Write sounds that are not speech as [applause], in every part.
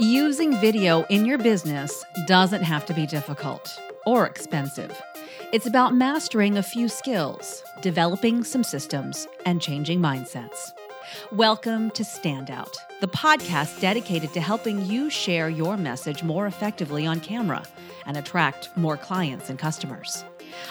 Using video in your business doesn't have to be difficult or expensive. It's about mastering a few skills, developing some systems, and changing mindsets. Welcome to Standout, the podcast dedicated to helping you share your message more effectively on camera and attract more clients and customers.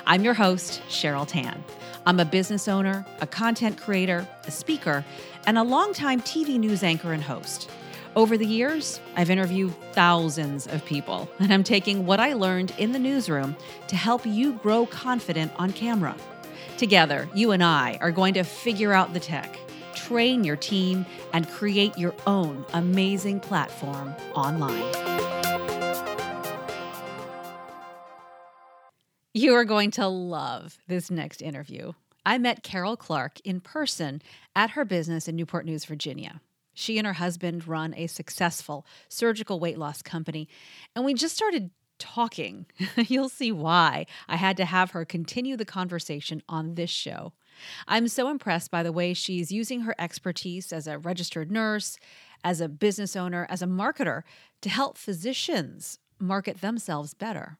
I'm your host, Cheryl Tan. I'm a business owner, a content creator, a speaker, and a longtime TV news anchor and host. Over the years, I've interviewed thousands of people, and I'm taking what I learned in the newsroom to help you grow confident on camera. Together, you and I are going to figure out the tech, train your team, and create your own amazing platform online. You are going to love this next interview. I met Carol Clark in person at her business in Newport News, Virginia. She and her husband run a successful surgical weight loss company, and we just started talking. [laughs] You'll see why I had to have her continue the conversation on this show. I'm so impressed by the way she's using her expertise as a registered nurse, as a business owner, as a marketer to help physicians market themselves better.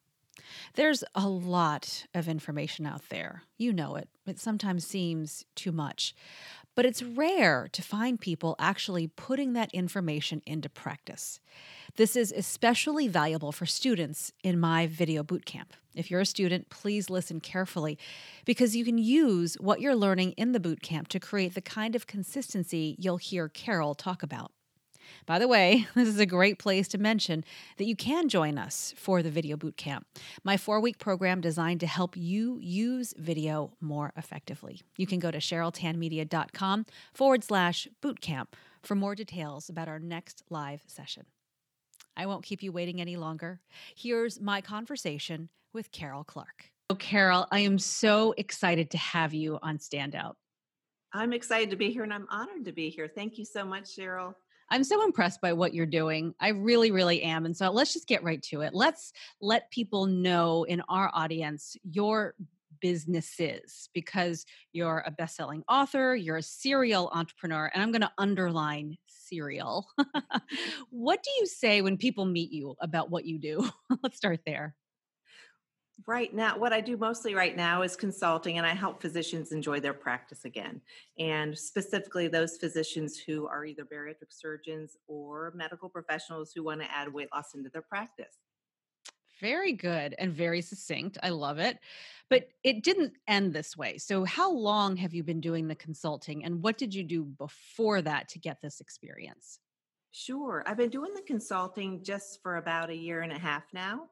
There's a lot of information out there. You know it. It sometimes seems too much. But it's rare to find people actually putting that information into practice. This is especially valuable for students in my video bootcamp. If you're a student, please listen carefully because you can use what you're learning in the bootcamp to create the kind of consistency you'll hear Carol talk about. By the way, [laughs] this is a great place to mention that you can join us for the Video Bootcamp, my four week program designed to help you use video more effectively. You can go to CherylTanmedia.com forward slash bootcamp for more details about our next live session. I won't keep you waiting any longer. Here's my conversation with Carol Clark. Oh, Carol, I am so excited to have you on Standout. I'm excited to be here and I'm honored to be here. Thank you so much, Cheryl. I'm so impressed by what you're doing. I really, really am. And so let's just get right to it. Let's let people know in our audience your businesses because you're a best-selling author, you're a serial entrepreneur, and I'm going to underline serial. [laughs] what do you say when people meet you about what you do? [laughs] let's start there. Right now, what I do mostly right now is consulting, and I help physicians enjoy their practice again. And specifically, those physicians who are either bariatric surgeons or medical professionals who want to add weight loss into their practice. Very good and very succinct. I love it. But it didn't end this way. So, how long have you been doing the consulting, and what did you do before that to get this experience? Sure. I've been doing the consulting just for about a year and a half now.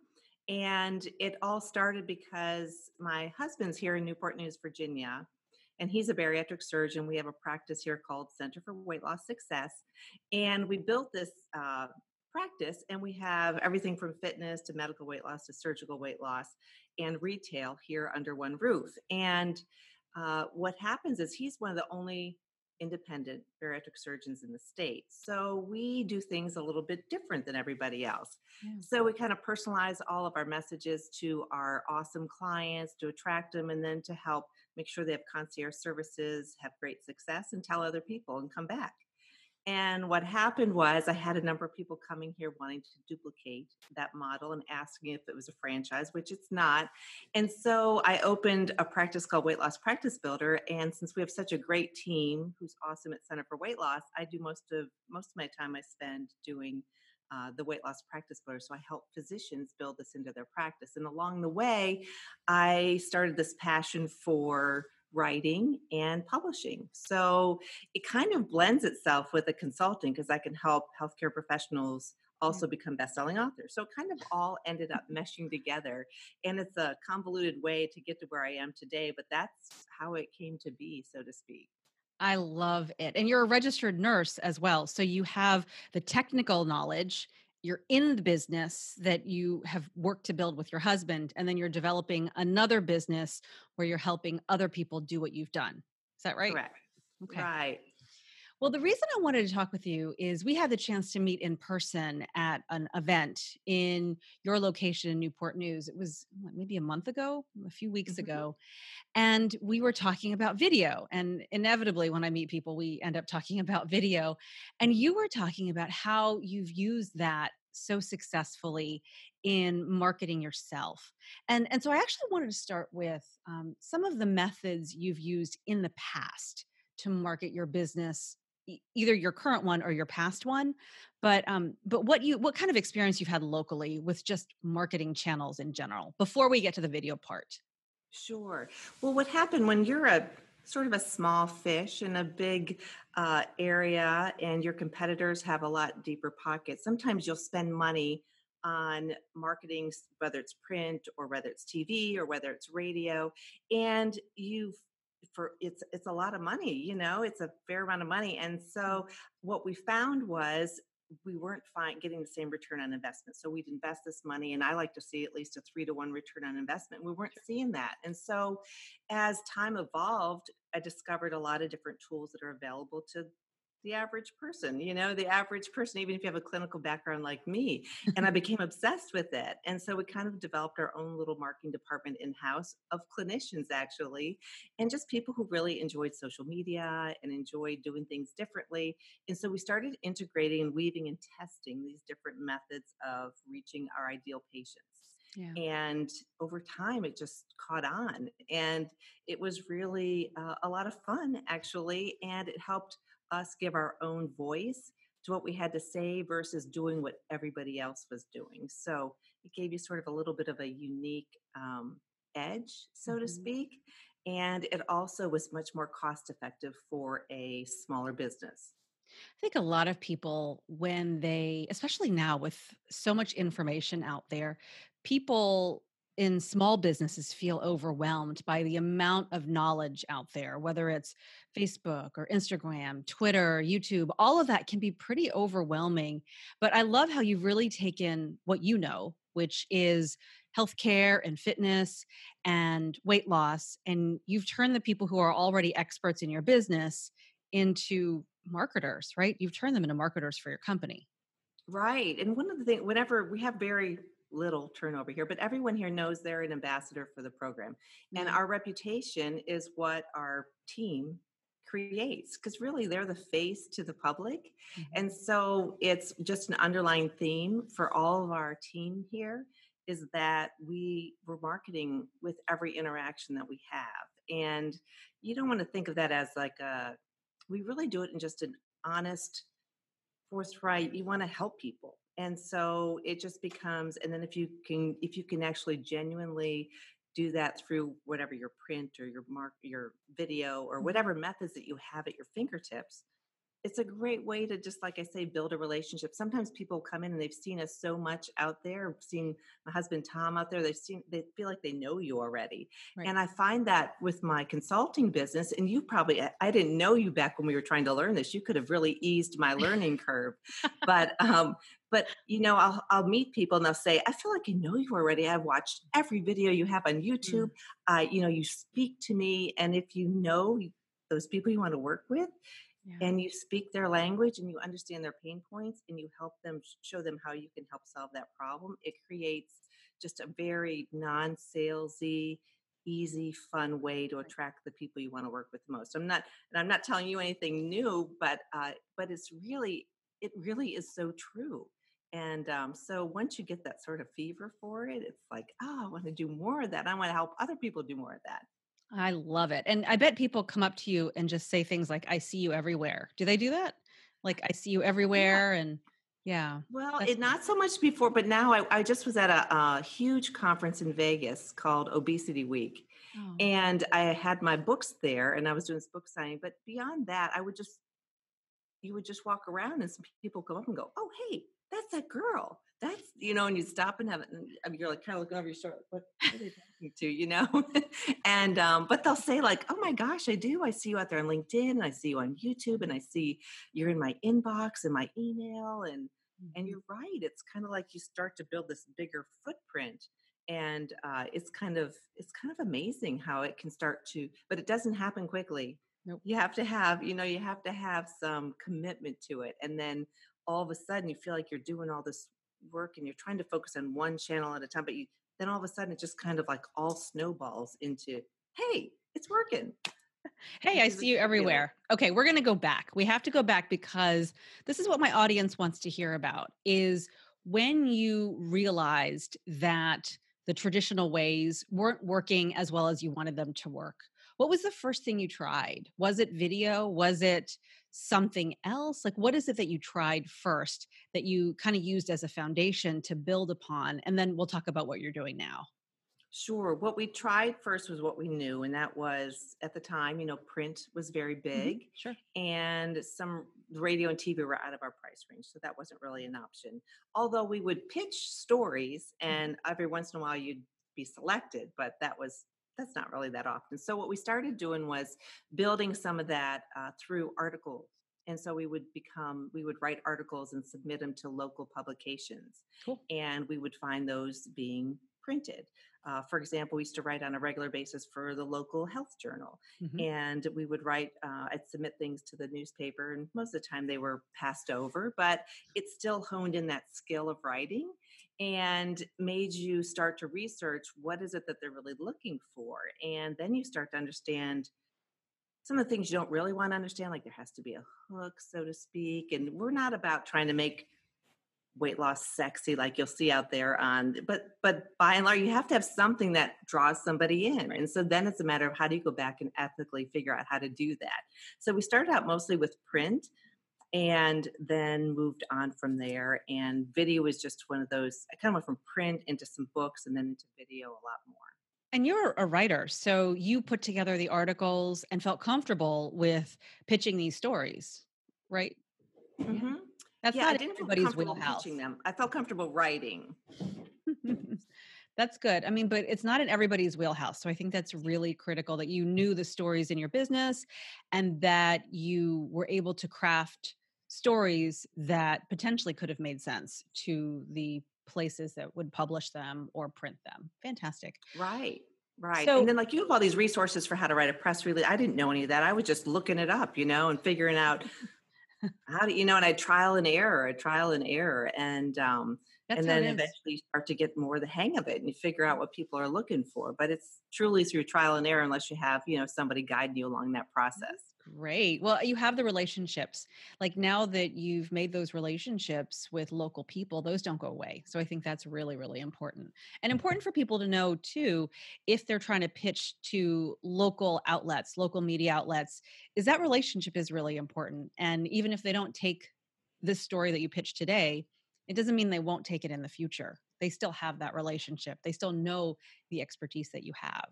And it all started because my husband's here in Newport News, Virginia, and he's a bariatric surgeon. We have a practice here called Center for Weight Loss Success. And we built this uh, practice, and we have everything from fitness to medical weight loss to surgical weight loss and retail here under one roof. And uh, what happens is he's one of the only independent bariatric surgeons in the state. So we do things a little bit different than everybody else. Yeah. So we kind of personalize all of our messages to our awesome clients to attract them and then to help make sure they have concierge services, have great success, and tell other people and come back. And what happened was I had a number of people coming here wanting to duplicate that model and asking if it was a franchise, which it's not. And so I opened a practice called Weight Loss Practice Builder. And since we have such a great team who's awesome at Center for Weight Loss, I do most of most of my time I spend doing uh, the weight loss practice builder. So I help physicians build this into their practice. And along the way, I started this passion for writing and publishing. So it kind of blends itself with the consulting because I can help healthcare professionals also become best-selling authors. So it kind of all ended up meshing together and it's a convoluted way to get to where I am today, but that's how it came to be, so to speak. I love it. And you're a registered nurse as well. So you have the technical knowledge you're in the business that you have worked to build with your husband and then you're developing another business where you're helping other people do what you've done. Is that right? Correct. Okay. Right Well, the reason I wanted to talk with you is we had the chance to meet in person at an event in your location in Newport News. It was what, maybe a month ago, a few weeks mm-hmm. ago. And we were talking about video. And inevitably, when I meet people, we end up talking [laughs] about video. And you were talking about how you've used that so successfully in marketing yourself. And, and so I actually wanted to start with um, some of the methods you've used in the past to market your business either your current one or your past one but um but what you what kind of experience you've had locally with just marketing channels in general before we get to the video part? Sure. Well what happened when you're a sort of a small fish in a big uh, area and your competitors have a lot deeper pockets sometimes you'll spend money on marketing whether it's print or whether it's tv or whether it's radio and you've for it's it's a lot of money you know it's a fair amount of money and mm. so what we found was we weren't fine getting the same return on investment so we'd invest this money and i like to see at least a three to one return on investment we weren't seeing that and so as time evolved i discovered a lot of different tools that are available to the average person, you know, the average person, even if you have a clinical background like me. And I became obsessed with it. And so we kind of developed our own little marketing department in house of clinicians, actually, and just people who really enjoyed social media and enjoyed doing things differently. And so we started integrating and weaving and testing these different methods of reaching our ideal patients. Yeah. And over time, it just caught on. And it was really uh, a lot of fun, actually. And it helped us give our own voice to what we had to say versus doing what everybody else was doing. So it gave you sort of a little bit of a unique um, edge, so mm-hmm. to speak. And it also was much more cost effective for a smaller business. I think a lot of people, when they, especially now with so much information out there, people in small businesses feel overwhelmed by the amount of knowledge out there, whether it's Facebook or Instagram, Twitter, YouTube, all of that can be pretty overwhelming. But I love how you've really taken what you know, which is healthcare and fitness and weight loss, and you've turned the people who are already experts in your business into marketers, right? You've turned them into marketers for your company. Right. And one of the things, whenever we have very little turnover here, but everyone here knows they're an ambassador for the program. Mm-hmm. And our reputation is what our team creates because really they're the face to the public. Mm-hmm. And so it's just an underlying theme for all of our team here is that we we're marketing with every interaction that we have. And you don't want to think of that as like a we really do it in just an honest forthright you want to help people and so it just becomes and then if you can if you can actually genuinely do that through whatever your print or your mark your video or mm-hmm. whatever methods that you have at your fingertips it's a great way to just like i say build a relationship sometimes people come in and they've seen us so much out there seen my husband tom out there they've seen they feel like they know you already right. and i find that with my consulting business and you probably i didn't know you back when we were trying to learn this you could have really eased my learning curve but um but you know I'll, I'll meet people and they'll say i feel like i know you already i've watched every video you have on youtube mm. uh, you know you speak to me and if you know those people you want to work with yeah. and you speak their language and you understand their pain points and you help them show them how you can help solve that problem it creates just a very non-salesy easy fun way to attract the people you want to work with the most i'm not and i'm not telling you anything new but uh, but it's really it really is so true and um, so once you get that sort of fever for it it's like oh i want to do more of that i want to help other people do more of that I love it. And I bet people come up to you and just say things like, I see you everywhere. Do they do that? Like, I see you everywhere. Yeah. And yeah. Well, it, not so much before, but now I, I just was at a, a, huge conference in Vegas called Obesity Week. Oh. And I had my books there and I was doing this book signing. But beyond that, I would just, you would just walk around and some people come up and go, oh, hey, that's that girl that's you know, and you stop and have it, and you're like kind of looking over your shoulder, what, what are they talking to, you know? [laughs] and um, but they'll say like, oh my gosh, I do. I see you out there on LinkedIn, and I see you on YouTube, and I see you're in my inbox and my email, and mm-hmm. and you're right. It's kind of like you start to build this bigger footprint, and uh, it's kind of it's kind of amazing how it can start to, but it doesn't happen quickly. Nope. You have to have, you know, you have to have some commitment to it. And then all of a sudden you feel like you're doing all this work and you're trying to focus on one channel at a time, but you then all of a sudden it just kind of like all snowballs into, hey, it's working. Hey, I see you everywhere. Okay, we're going to go back. We have to go back because this is what my audience wants to hear about is when you realized that the traditional ways weren't working as well as you wanted them to work. What was the first thing you tried? Was it video? Was it something else? Like, what is it that you tried first that you kind of used as a foundation to build upon? And then we'll talk about what you're doing now. Sure. What we tried first was what we knew, and that was at the time, you know, print was very mm-hmm. big. Mm-hmm. Sure. And some radio and TV were out of our price range. So that wasn't really an option. Although we would pitch stories, mm-hmm. and every once in a while you'd be selected, but that was that's not really that often. So what we started doing was building some of that uh, through articles. And so we would become, we would write articles and submit them to local publications. Cool. And we would find those being printed. Uh, for example, we used to write on a regular basis for the local health journal, mm-hmm. and we would write. Uh, I'd submit things to the newspaper, and most of the time they were passed over, but it still honed in that skill of writing and made you start to research what is it that they're really looking for and then you start to understand some of the things you don't really want to understand like there has to be a hook so to speak and we're not about trying to make weight loss sexy like you'll see out there on but but by and large you have to have something that draws somebody in and so then it's a matter of how do you go back and ethically figure out how to do that. So we started out mostly with print and then moved on from there. And video was just one of those, I kind of went from print into some books and then into video a lot more. And you're a writer, so you put together the articles and felt comfortable with pitching these stories, right? Mm-hmm. That's yeah, not I didn't everybody's feel wheelhouse. Pitching them. I felt comfortable writing. [laughs] That's good. I mean, but it's not in everybody's wheelhouse. So I think that's really critical that you knew the stories in your business and that you were able to craft stories that potentially could have made sense to the places that would publish them or print them. Fantastic. Right. Right. So, and then like you have all these resources for how to write a press release. I didn't know any of that. I was just looking it up, you know, and figuring out [laughs] how do you know, and I trial and error, a trial and error. And um and then eventually you start to get more the hang of it and you figure out what people are looking for. But it's truly through trial and error unless you have, you know, somebody guiding you along that process. Great. Well, you have the relationships. Like now that you've made those relationships with local people, those don't go away. So I think that's really, really important. And mm-hmm. important for people to know too, if they're trying to pitch to local outlets, local media outlets, is that relationship is really important. And even if they don't take this story that you pitched today, it doesn't mean they won't take it in the future. They still have that relationship. They still know the expertise that you have.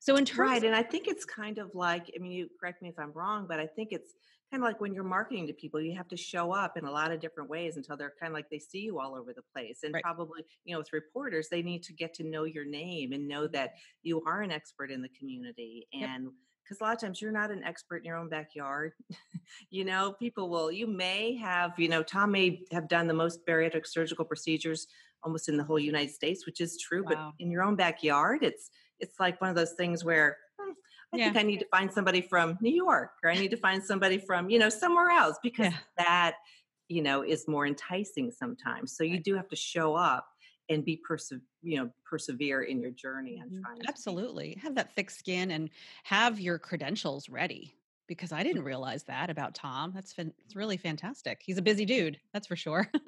So in terms Right. And I think it's kind of like, I mean, you correct me if I'm wrong, but I think it's kind of like when you're marketing to people, you have to show up in a lot of different ways until they're kind of like they see you all over the place. And right. probably, you know, with reporters, they need to get to know your name and know that you are an expert in the community. And yep because a lot of times you're not an expert in your own backyard. [laughs] you know, people will, you may have, you know, Tom may have done the most bariatric surgical procedures almost in the whole United States, which is true, wow. but in your own backyard, it's, it's like one of those things where hmm, I yeah. think I need to find somebody from New York or I need to find somebody from, you know, somewhere else because yeah. that, you know, is more enticing sometimes. So you do have to show up and be perse- you know persevere in your journey and mm-hmm. trying absolutely have that thick skin and have your credentials ready because I didn't realize that about Tom. That's fin- it's really fantastic. He's a busy dude, that's for sure. [laughs]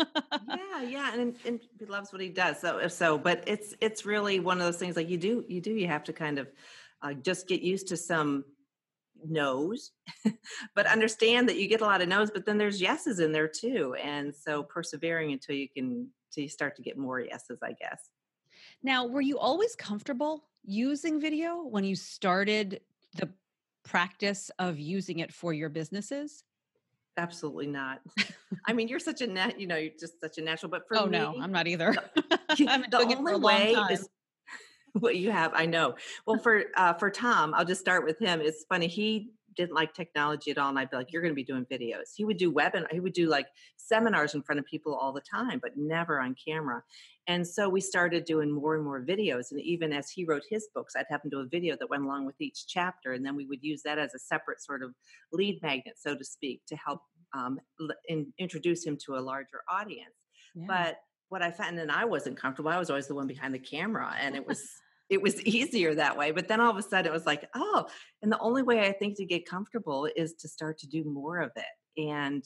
yeah, yeah, and, and he loves what he does. So, so, but it's it's really one of those things like you do you do you have to kind of uh, just get used to some no's, [laughs] but understand that you get a lot of no's, but then there's yeses in there too, and so persevering until you can so you start to get more yeses, I guess. Now, were you always comfortable using video when you started the practice of using it for your businesses? Absolutely not. I mean, [laughs] you're such a net, you know, you're just such a natural. But for oh me, no, I'm not either. The, [laughs] the only way is what you have. I know. Well, for uh, for Tom, I'll just start with him. It's funny. He didn't like technology at all and i'd be like you're going to be doing videos. He would do webinar he would do like seminars in front of people all the time but never on camera. And so we started doing more and more videos and even as he wrote his books i'd have him do a video that went along with each chapter and then we would use that as a separate sort of lead magnet so to speak to help um, in, introduce him to a larger audience. Yeah. but what i found and i wasn't comfortable i was always the one behind the camera and it [laughs] was it was [laughs] easier that way. But then all of a sudden it was like, oh, and the only way I think to get comfortable is to start to do more of it. And,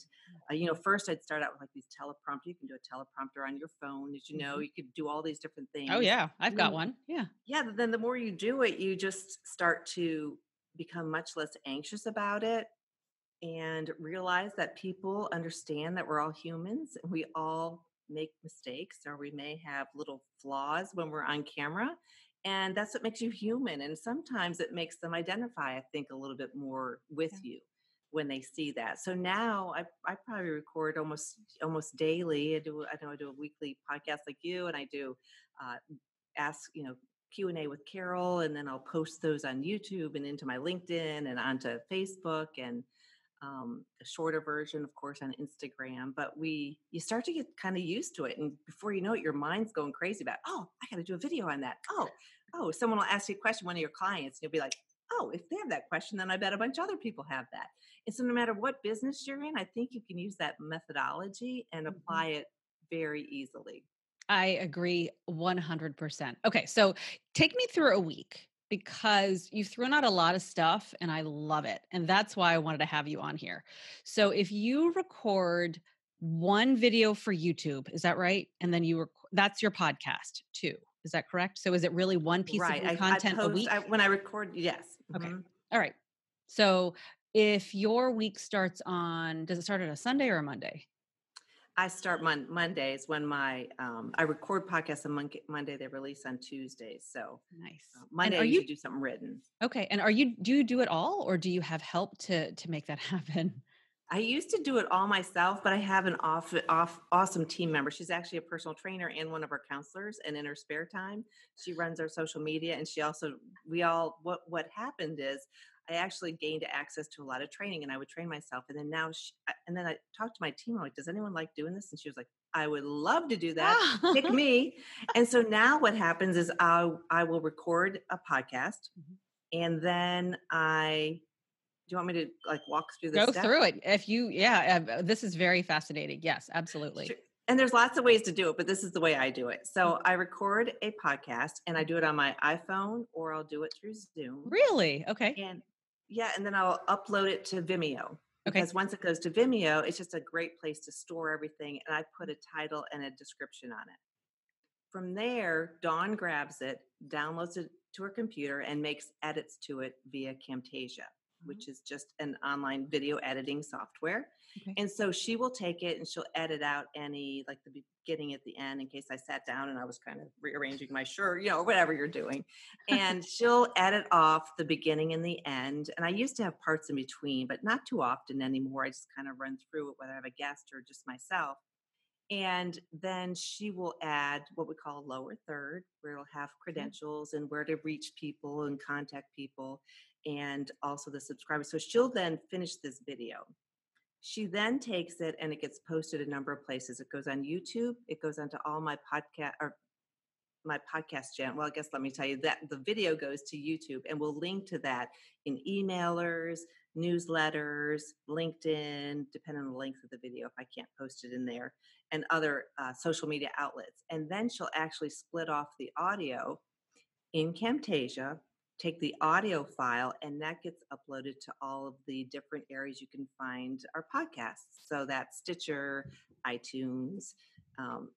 uh, you know, first I'd start out with like these teleprompter. You can do a teleprompter on your phone. As you know, mm-hmm. you could do all these different oh, things. Oh, yeah. I've got one. Yeah. Yeah. Then the more you do it, you just start to become much less anxious about it and realize that people understand that we're all humans and we all make mistakes or we may have little flaws when we're on camera and that's what makes you human and sometimes it makes them identify i think a little bit more with yeah. you when they see that so now I, I probably record almost almost daily i do i know i do a weekly podcast like you and i do uh, ask you know q&a with carol and then i'll post those on youtube and into my linkedin and onto facebook and um, a shorter version, of course, on Instagram. But we, you start to get kind of used to it, and before you know it, your mind's going crazy about, oh, I got to do a video on that. Oh, oh, someone will ask you a question, one of your clients, and you'll be like, oh, if they have that question, then I bet a bunch of other people have that. And so, no matter what business you're in, I think you can use that methodology and mm-hmm. apply it very easily. I agree 100%. Okay, so take me through a week because you've thrown out a lot of stuff and I love it. And that's why I wanted to have you on here. So, if you record one video for YouTube, is that right? And then you rec- that's your podcast too. Is that correct? So is it really one piece right. of content I, I post, a week? I, when I record, yes. Okay. Mm-hmm. All right. So if your week starts on, does it start on a Sunday or a Monday? I start mon- Mondays when my um, I record podcasts on Mon- Monday. They release on Tuesdays. So nice. Uh, Monday, are you do something written? Okay. And are you do you do it all, or do you have help to to make that [laughs] happen? I used to do it all myself, but I have an off, off, awesome team member. She's actually a personal trainer and one of our counselors. And in her spare time, she runs our social media. And she also, we all, what what happened is, I actually gained access to a lot of training, and I would train myself. And then now, she, and then I talked to my team. I'm like, "Does anyone like doing this?" And she was like, "I would love to do that. Pick [laughs] me." And so now, what happens is, I I will record a podcast, mm-hmm. and then I do you want me to like walk through this? Go step? through it. If you, yeah, uh, this is very fascinating. Yes, absolutely. Sure. And there's lots of ways to do it, but this is the way I do it. So. I record a podcast and I do it on my iPhone or I'll do it through Zoom. Really? Okay. And yeah, and then I'll upload it to Vimeo. Okay. Because once it goes to Vimeo, it's just a great place to store everything. And I put a title and a description on it. From there, Dawn grabs it, downloads it to her computer, and makes edits to it via Camtasia. Mm-hmm. which is just an online video editing software. Okay. And so she will take it and she'll edit out any, like the beginning at the end, in case I sat down and I was kind of rearranging my shirt, you know, whatever you're doing. And she'll edit off the beginning and the end. And I used to have parts in between, but not too often anymore. I just kind of run through it, whether I have a guest or just myself. And then she will add what we call a lower third, where it'll have credentials and where to reach people and contact people and also the subscribers. So she'll then finish this video. She then takes it and it gets posted a number of places. It goes on YouTube, it goes onto all my podcast or my podcast channel. Well, I guess let me tell you that the video goes to YouTube and we'll link to that in emailers, newsletters, LinkedIn, depending on the length of the video, if I can't post it in there, and other uh, social media outlets. And then she'll actually split off the audio in Camtasia take the audio file and that gets uploaded to all of the different areas you can find our podcasts. So that's stitcher itunes um,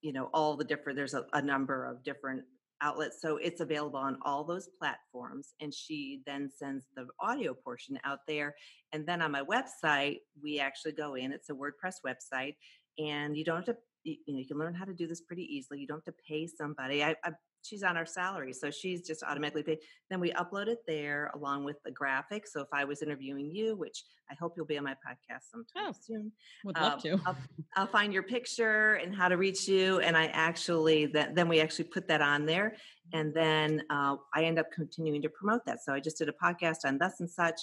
you know all the different there's a, a, number of different outlets. So it's available on all those platforms and she then sends the audio portion out there. And then on my website we actually go in it's a wordpress website and you don't have to you know you can learn how to do this pretty easily. You don't have to pay somebody. I, I she's on our salary so she's just automatically paid then we upload it there along with the graphics so if i was interviewing you which i hope you'll be on my podcast sometime oh, soon would love um, to I'll, I'll, find your picture and how to reach you and i actually that then we actually put that on there and then uh, i end up continuing to promote that so i just did a podcast on thus and such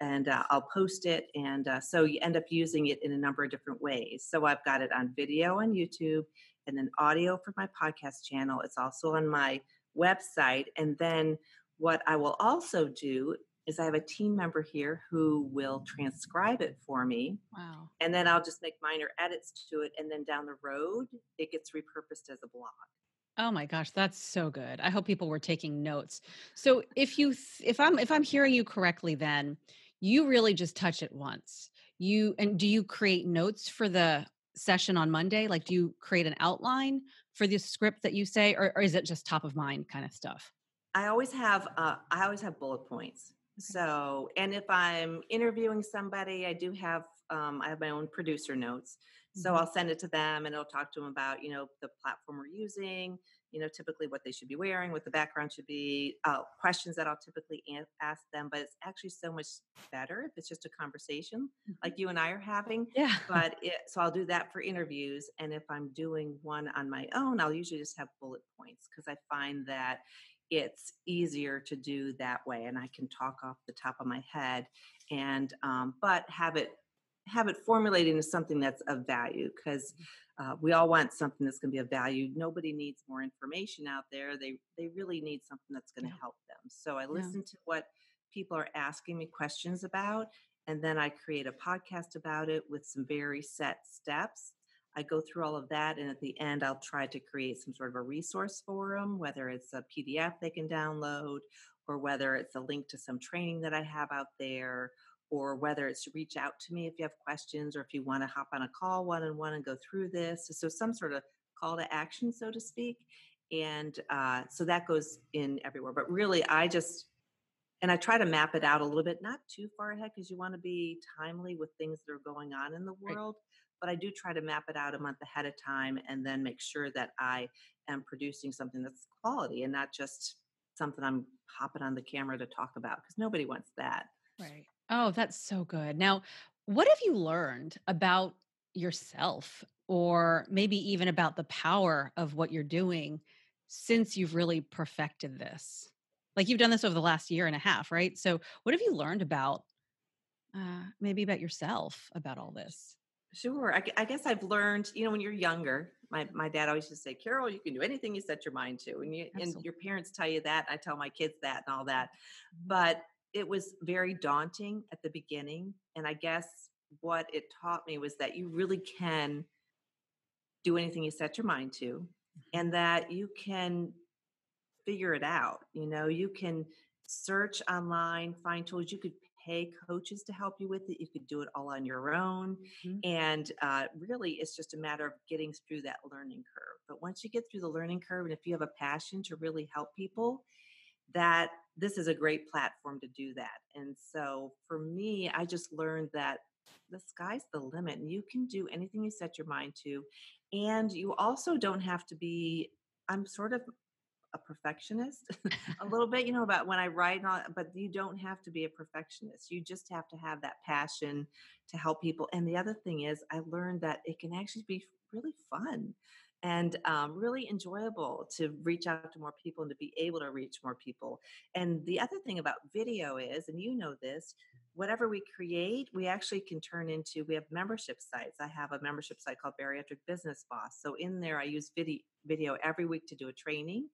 and uh, I'll post it. And uh, so you end up using it in a number of different ways. So I've got it on video on YouTube and then audio for my podcast channel. It's also on my website. And then what I will also do is I have a team member here who will transcribe it for me. Wow. And then I'll just make minor edits to it. And then down the road, it gets repurposed as a blog. Oh my gosh, that's so good. I hope people were taking notes. So if you if I'm if I'm hearing you correctly then you really just touch it once. You and do you create notes for the session on Monday? Like do you create an outline for the script that you say or, or is it just top of mind kind of stuff? I always have uh, I always have bullet points. So, and if I'm interviewing somebody, I do have um, I have my own producer notes. So mm-hmm. I'll send it to them and I'll talk to them about, you know, the platform we're using, you know, typically what they should be wearing, what the background should be, uh, questions that I'll typically ask them. But it's actually so much better if it's just a conversation mm-hmm. like you and I are having. Yeah. [laughs] But it, so I'll do that for interviews. And if I'm doing one on my own, I'll usually just have bullet points because I find that it's easier to do that way and I can talk off the top of my head and um, but have it have it formulated into something that's of value because mm-hmm. uh, we all want something that's going to be of value nobody needs more information out there they they really need something that's going to yeah. help them so i listen yeah. to what people are asking me questions about and then i create a podcast about it with some very set steps i go through all of that and at the end i'll try to create some sort of a resource for them whether it's a pdf they can download or whether it's a link to some training that i have out there or whether it's to reach out to me if you have questions or if you want to hop on a call one on one and go through this. So, some sort of call to action, so to speak. And uh, so that goes in everywhere. But really, I just, and I try to map it out a little bit, not too far ahead because you want to be timely with things that are going on in the world. Right. But I do try to map it out a month ahead of time and then make sure that I am producing something that's quality and not just something I'm hopping on the camera to talk about because nobody wants that. Right. Oh, that's so good. Now, what have you learned about yourself or maybe even about the power of what you're doing since you've really perfected this? Like you've done this over the last year and a half, right? So, what have you learned about uh, maybe about yourself about all this? Sure. I, I, guess I've learned, you know, when you're younger, my, my dad always used to say, Carol, you can do anything you set your mind to. And, you, and your parents tell you that. I tell my kids that and all that. Mm-hmm. But it was very daunting at the beginning. And I guess what it taught me was that you really can do anything you set your mind to, mm-hmm. and that you can figure it out. You know, you can search online, find tools. You could pay coaches to help you with it. You could do it all on your own. Mm-hmm. And uh, really, it's just a matter of getting through that learning curve. But once you get through the learning curve, and if you have a passion to really help people, that this is a great platform to do that. And so for me, I just learned that the sky's the limit and you can do anything you set your mind to. And you also don't have to be, I'm sort of a perfectionist [laughs] a [laughs] little bit, you know, about when I write, all, but you don't have to be a perfectionist. You just have to have that passion to help people. And the other thing is, I learned that it can actually be really fun and um, really enjoyable to reach out to more people and to be able to reach more people. And the other thing about video is, and you know this, whatever we create, we actually can turn into, we have membership sites. I have a membership site called Bariatric Business Boss. So in there, I use video, video every week to do a training.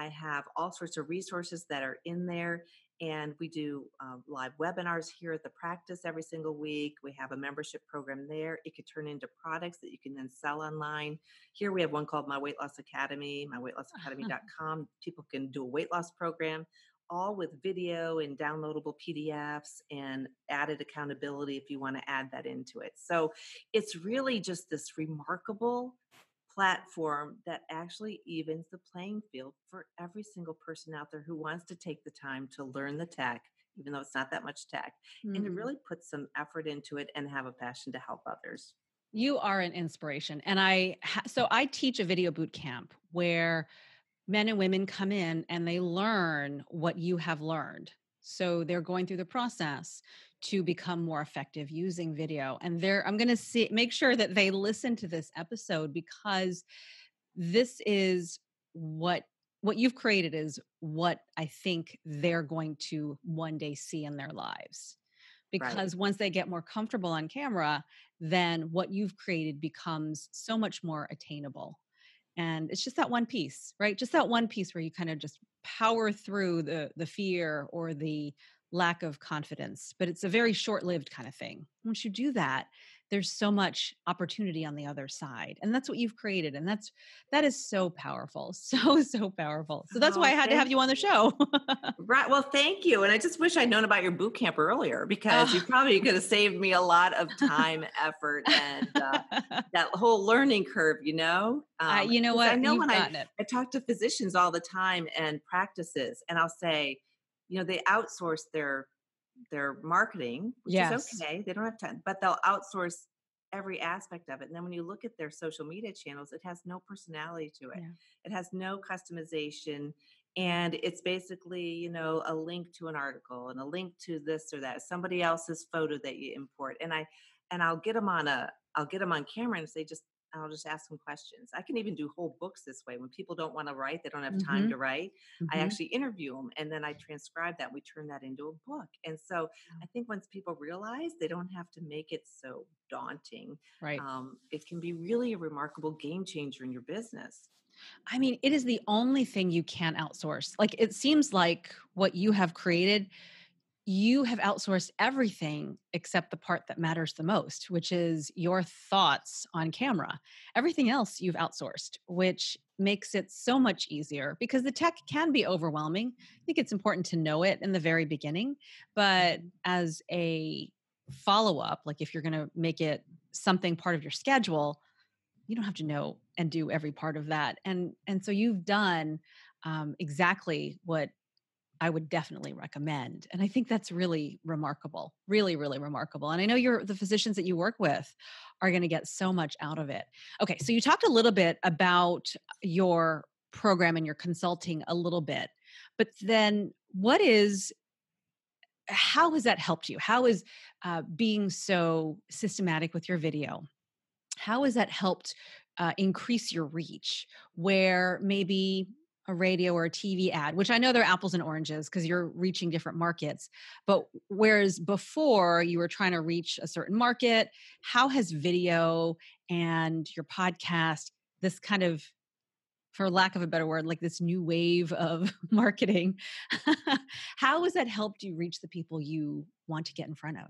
I have all sorts of resources that are in there. And we do uh, live webinars here at the practice every single week. We have a membership program there. It could turn into products that you can then sell online. Here we have one called My Weight Loss Academy, [laughs] myweightlossacademy.com. People can do a weight loss program, all with video and downloadable PDFs and added accountability if you want to add that into it. So it's really just this remarkable platform that actually evens the playing field for every single person out there who wants to take the time to learn the tech even though it's not that much tech mm-hmm. and to mm-hmm. really put some effort into it and have a passion to help others you are an inspiration and i ha- so i teach a video boot camp where men and women come in and they learn what you have learned so they're going through the process to become more effective using video and there i'm going to see make sure that they listen to this episode because this is what what you've created is what i think they're going to one day see in their lives because right. once they get more comfortable on camera, then what you've created becomes so much more attainable. And it's just that one piece, right? Just that one piece where you kind of just power through the the fear or the lack of confidence, but it's a very short-lived kind of thing. Once you do that, there's so much opportunity on the other side and that's what you've created and that's that is so powerful [laughs] so so powerful. So that's oh, why i had to have you on the show. Right well thank you and i just wish i'd known about your boot camp earlier [laughs] because you probably could have saved me a lot of time effort and uh, [laughs] that whole learning curve you know? Um, uh, you know what? I know You've when I, I talk to physicians all the time and practices and i'll say you know they outsource their their marketing, which yes. is okay. They don't have time, but they'll outsource every aspect of it. And then when you look at their social media channels, it has no personality to it. Yeah. It has no customization. And it's basically, you know, a link to an article and a link to this or that, somebody else's photo that you import. And I and I'll get them on a I'll get them on camera and say, just I'll just ask them questions. I can even do whole books this way. When people don't want to write, they don't have time mm-hmm. to write. Mm-hmm. I actually interview them and then I transcribe that. We turn that into a book. And so I think once people realize they don't have to make it so daunting, right? Um, it can be really a remarkable game changer in your business. I mean, it is the only thing you can't outsource. Like it seems like what you have created you have outsourced everything except the part that matters the most, which is your thoughts on camera. Everything else you've outsourced, which makes it so much easier because the tech can be overwhelming. I think it's important to know it in the very beginning, but mm-hmm. as a follow up, like if you're going to make it something part of your schedule, you don't have to know and do every part of that. And and so you've done um, exactly what I would definitely recommend. And I think that's really remarkable, really, really remarkable. And I know you're the physicians that you work with are going to get so much out of it. Okay, so you talked a little bit about your program and your consulting a little bit, but then what is how has that helped you? How is uh, being so systematic with your video? How has that helped uh, increase your reach? Where maybe a radio or a TV ad, which I know they're apples and oranges because you're reaching different markets. But whereas before you were trying to reach a certain market, how has video and your podcast, this kind of, for lack of a better word, like this new wave of [laughs] marketing, [laughs] how has that helped you reach the people you want to get in front of?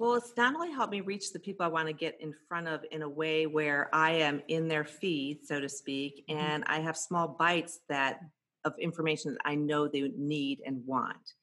Well, it's not only helped me reach the people I want to get in front of in a way where I am in their feed, so to speak, mm-hmm. and I have small bites that of information that I know they need and want.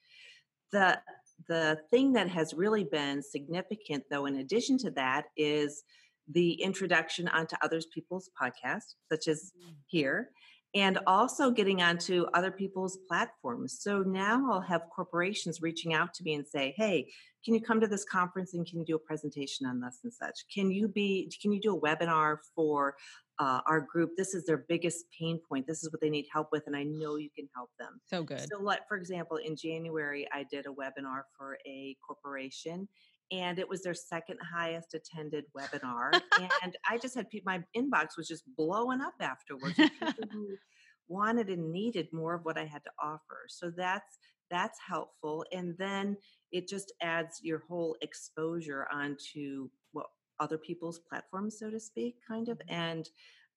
The the thing that has really been significant though in addition to that is the introduction onto others people's podcasts such as mm. here and also getting onto other people's platforms. So now I'll have corporations reaching out to me and say, "Hey, can you come to this conference and can you do a presentation on this and such? Can you be can you do a webinar for uh, our group? This is their biggest pain point. This is what they need help with, and I know you can help them. So good. So, like for example, in January, I did a webinar for a corporation, and it was their second highest attended webinar [laughs] and i just had people my inbox was just blowing up afterwards [laughs] wanted and needed more of what i had to offer so that's that's helpful and then it just adds your whole exposure onto what other people's platforms so to speak kind of mm-hmm. and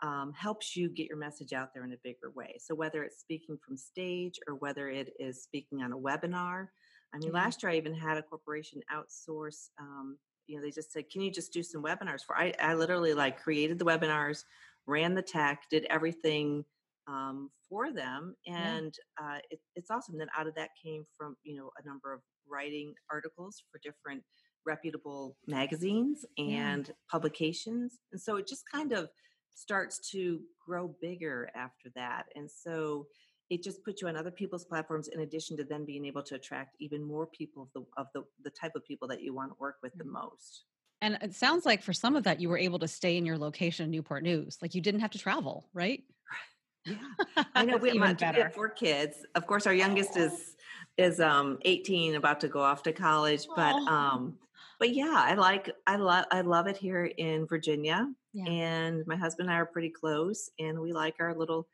um, helps you get your message out there in a bigger way so whether it's speaking from stage or whether it is speaking on a webinar I mean, mm-hmm. last year I even had a corporation outsource. Um, you know, they just said, "Can you just do some webinars for?" I, I literally like created the webinars, ran the tech, did everything um, for them, and yeah. uh, it, it's awesome. Then out of that came from you know a number of writing articles for different reputable magazines and yeah. publications, and so it just kind of starts to grow bigger after that, and so it just puts you on other people's platforms in addition to then being able to attract even more people of the of the, the type of people that you want to work with the most and it sounds like for some of that you were able to stay in your location in newport news like you didn't have to travel right yeah. I know we have, we have four kids. Of course our youngest is is um 18 about to go off to college but oh. um but yeah i like i love i love it here in virginia yeah. and my husband and i are pretty close and we like our little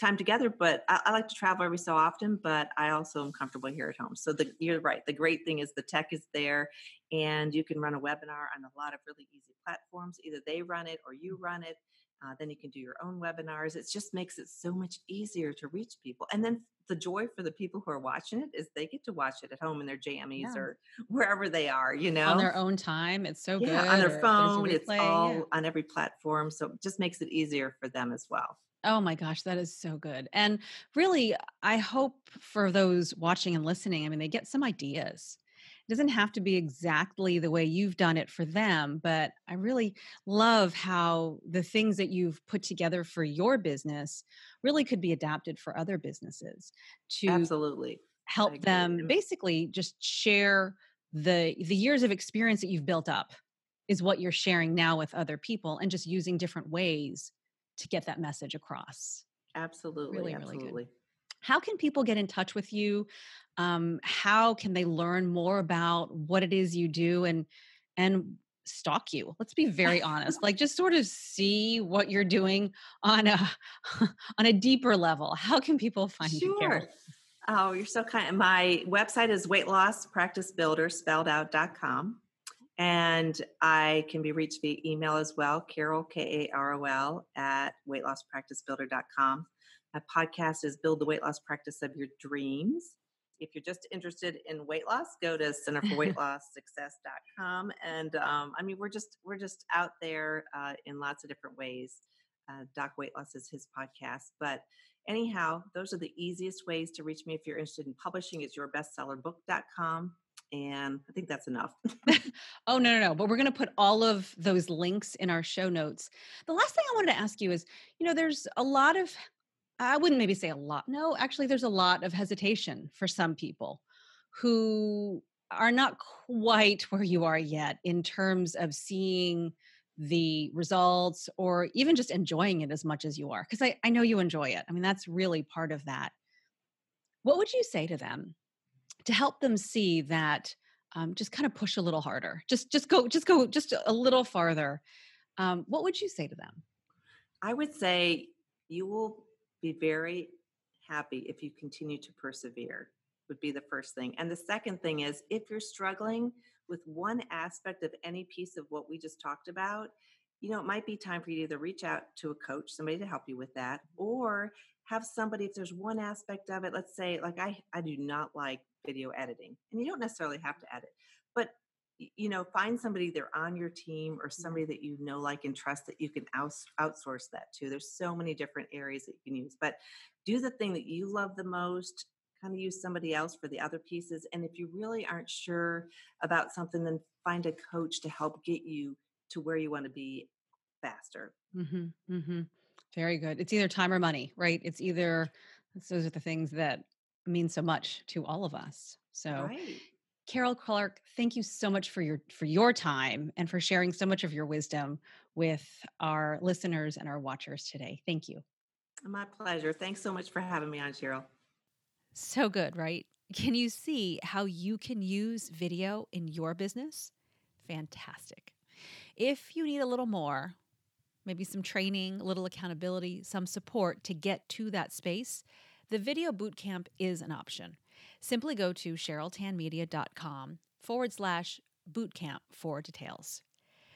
time together, but I, I, like to travel every so often, but I also am comfortable here at home. So the, you're right. The great thing is the tech is there and you can run a webinar on a lot of really easy platforms. Either they run it or you run it. Uh, then you can do your own webinars. It just makes it so much easier to reach people. And then the joy for the people who are watching it is they get to watch it at home in their jammies yeah. or [laughs] wherever they are, you know, on their own time. It's so yeah, good. On their phone, it's all yeah. on every platform. So it just makes it easier for them as well. Oh my gosh, that is so good. And really, uh, I hope for those watching and listening, I mean, they get some ideas. It doesn't have to be exactly the way you've done it for them, but I really love how the things that you've put together for your business really could be adapted for other businesses to absolutely. Help them basically just share the the years of experience that you've built up is what you're sharing now with other people and just using different ways to get that message across. Absolutely. Really, absolutely. Really good. How can people get in touch with you? Um, how can they learn more about what it is you do and and stalk you? Let's be very honest. like just sort of see what you're doing on a [laughs] on a deeper level. How can people find sure. you? Sure. Oh, you're so kind. My website is weight loss practice builder spelled out.com. And I can be reached via email as well, Karol, K A R O L, at weightlosspracticebuilder.com. My podcast is Build the Weight Loss Practice of Your Dreams. If you're just interested in weight loss, go to [laughs] Center for Weight Loss Success.com. And um, I mean, we're just we're just out there uh, in lots of different ways. Uh, Doc Weight Loss is his podcast, but anyhow, those are the easiest ways to reach me if you're interested in publishing. It's yourbestsellerbook.com and I think that's enough. [laughs] oh, no, no, no. But we're going to put all of those links in our show notes. The last thing I wanted to ask you is you know, there's a lot of I wouldn't maybe say a lot. No, actually, there's a lot of hesitation for some people who are not quite where you are yet in terms of seeing the results or even just enjoying it as much as you are. Because I, I know you enjoy it. I mean, that's really part of that. What would you say to them to help them see that? Um, just kind of push a little harder. Just just go just go just a little farther. Um, what would you say to them? I would say you will be very happy if you continue to persevere would be the first thing and the second thing is if you're struggling with one aspect of any piece of what we just talked about you know it might be time for you to either reach out to a coach somebody to help you with that or have somebody if there's one aspect of it let's say like i i do not like video editing and you don't necessarily have to edit but you know find somebody either on your team or mm-hmm. somebody that you know like and trust that you can outsource that to there's so many different areas that you can use but do the thing that you love the most kind of use somebody else for the other pieces and if you really aren't sure about something then find a coach to help get you to where you want to be faster mm-hmm, mm-hmm. very good it's either time or money right it's either those are the things that mean so much to all of us so right. Karol Clark, thank you so much for your for your time and for sharing so much of your wisdom with our listeners and our watchers today. Thank you. My pleasure. Thanks so much for having me on, Cheryl. So good, right? Can you see how you can use video in your business? Fantastic. If you need a little more, maybe some training, a little accountability, some support to get to that space, the Video Bootcamp is an option simply go to cheryltanmedia.com forward slash bootcamp for details.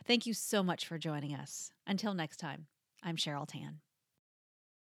Thank you so much for joining us. Until next time, I'm Cheryl Tan.